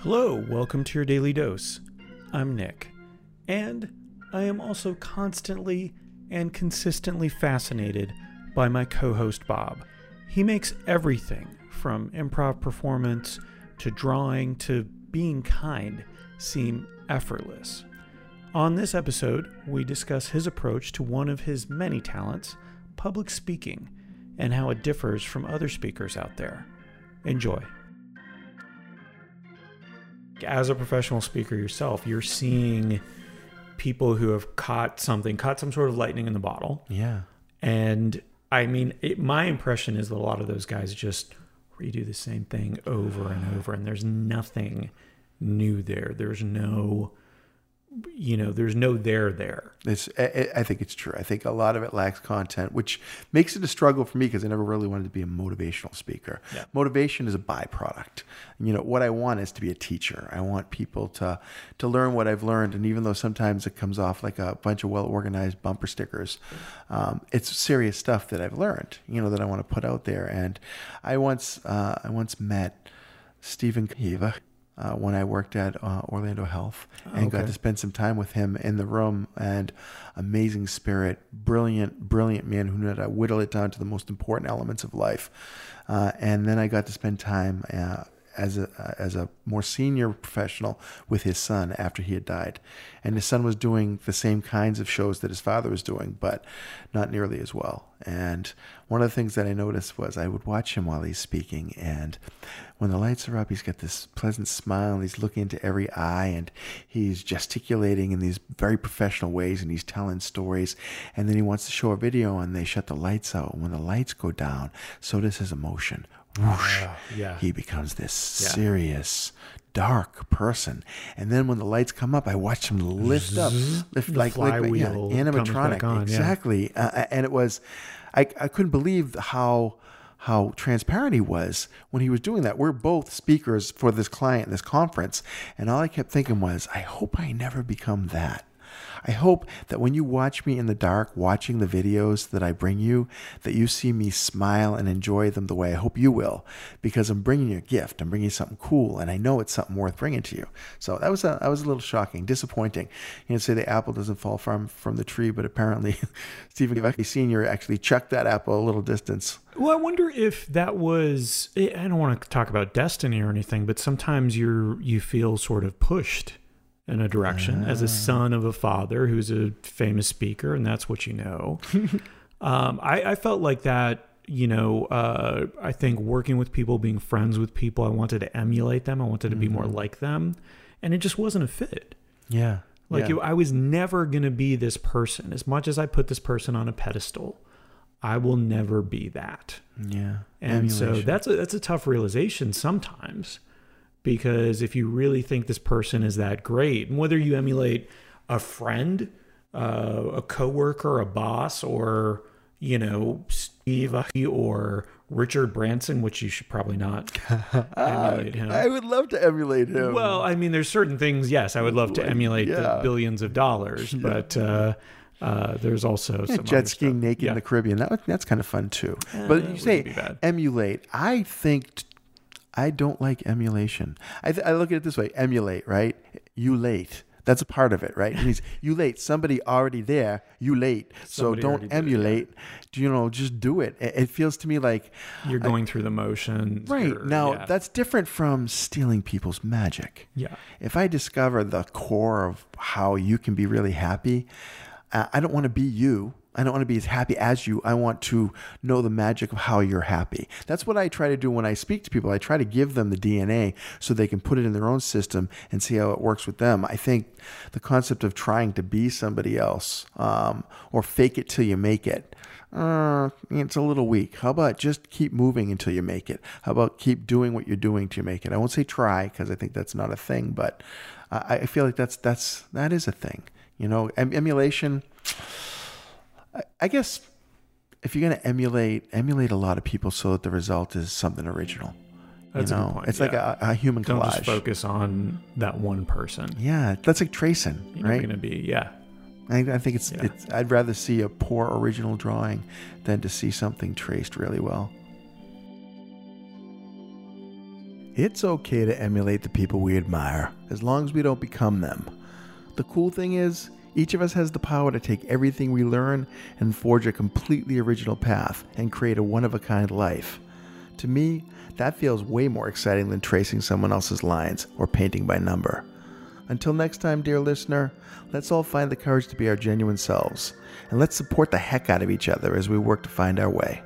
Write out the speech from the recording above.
Hello, welcome to your daily dose. I'm Nick, and I am also constantly and consistently fascinated by my co host Bob. He makes everything from improv performance to drawing to being kind seem effortless. On this episode, we discuss his approach to one of his many talents, public speaking, and how it differs from other speakers out there. Enjoy. As a professional speaker yourself, you're seeing people who have caught something, caught some sort of lightning in the bottle. Yeah. And I mean, it, my impression is that a lot of those guys just redo the same thing over and over, and there's nothing new there. There's no, you know, there's no there there. It's, I, I think it's true. I think a lot of it lacks content, which makes it a struggle for me because I never really wanted to be a motivational speaker. Yeah. Motivation is a byproduct. You know, what I want is to be a teacher. I want people to to learn what I've learned, and even though sometimes it comes off like a bunch of well organized bumper stickers, um, it's serious stuff that I've learned. You know, that I want to put out there. And I once uh, I once met Stephen Kiva uh, when I worked at uh, Orlando Health and got to spend some time with him in the room. And amazing spirit, brilliant, brilliant man who knew how to whittle it down to the most important elements of life. Uh, and then I got to spend time. As a as a more senior professional with his son after he had died, and his son was doing the same kinds of shows that his father was doing, but not nearly as well. And one of the things that I noticed was I would watch him while he's speaking, and when the lights are up, he's got this pleasant smile, and he's looking into every eye, and he's gesticulating in these very professional ways, and he's telling stories, and then he wants to show a video, and they shut the lights out. And when the lights go down, so does his emotion. Whoosh, yeah. he becomes this Yeah. serious, dark person. And then when the lights come up, I watch him lift up, lift like, like yeah, flywheel animatronic. on, yeah. exactly. Uh, and it was, I, I couldn't believe how how transparent he was when he was doing that. We're both speakers for this client, this conference, and all I kept thinking was, I hope I never become that. I hope that when you watch me in the dark, watching the videos that I bring you, that you see me smile and enjoy them the way I hope you will, because I'm bringing you a gift. I'm bringing you something cool, and I know it's something worth bringing to you. So that was a, that was a little shocking, disappointing. You know, say the apple doesn't fall from from the tree, but apparently Stephen Gavecki Sr. actually chucked that apple a little distance. Well, I wonder if that was. I don't want to talk about destiny or anything, but sometimes you're you feel sort of pushed in a direction as a son of a father who's a famous speaker, and that's what you know. um, I, I felt like that. You know, uh, I think working with people, being friends with people, I wanted to emulate them. I wanted to be more like them, and it just wasn't a fit. Yeah, Like yeah. it, I was never going to be this person. As much as I put this person on a pedestal, I will never be that. yeah, And so that's a that's a tough realization sometimes because if you really think this person is that great, and whether you emulate a friend, uh, a coworker, a boss, or you know Steve or Richard Branson, which you should probably not emulate him. I would love to emulate him. Well, I mean, there's certain things. Yes, I would love to emulate yeah. the billions of dollars, but uh, uh, there's also Yeah, some jet skiing stuff. naked Yeah. in the Caribbean. That that's kind of fun too. Uh, but you say emulate. I think I don't like emulation. I, th- I look at it this way: emulate, right? You late. That's a part of it, right? It means you late. Somebody already there. You late. So don't did it, yeah. emulate. You know, just do it. It, it feels to me like You're going through the motions, right you're- now. yeah. That's different from stealing people's magic yeah. if I discover the core of how you can be really happy, uh, I don't want to be you. I don't want to be as happy as you. I want to know the magic of how you're happy. That's what I try to do when I speak to people. I try to give them the DNA so they can put it in their own system and see how it works with them. I think the concept of trying to be somebody else um, or fake it till you make it. Uh, it's a little weak. How about just keep moving until you make it? How about keep doing what you're doing you make it? I won't say try because I think that's not a thing, but I I feel like that's that's that is a thing. You know, em- emulation. I, I guess if you're gonna emulate, emulate a lot of people so that the result is something original. That's a you good know, point, it's like a, a human Don't collage. just focus on that one person. Yeah, that's like tracing, You're right? going to be, yeah. I, I think it's, Yeah. it's. I'd rather see a poor original drawing than to see something traced really well. It's okay to emulate the people we admire, as long as we don't become them. The cool thing is, each of us has the power to take everything we learn and forge a completely original path and create a one of a kind life. To me, that feels way more exciting than tracing someone else's lines or painting by number. Until next time, dear listener, let's all find the courage to be our genuine selves, and let's support the heck out of each other as we work to find our way.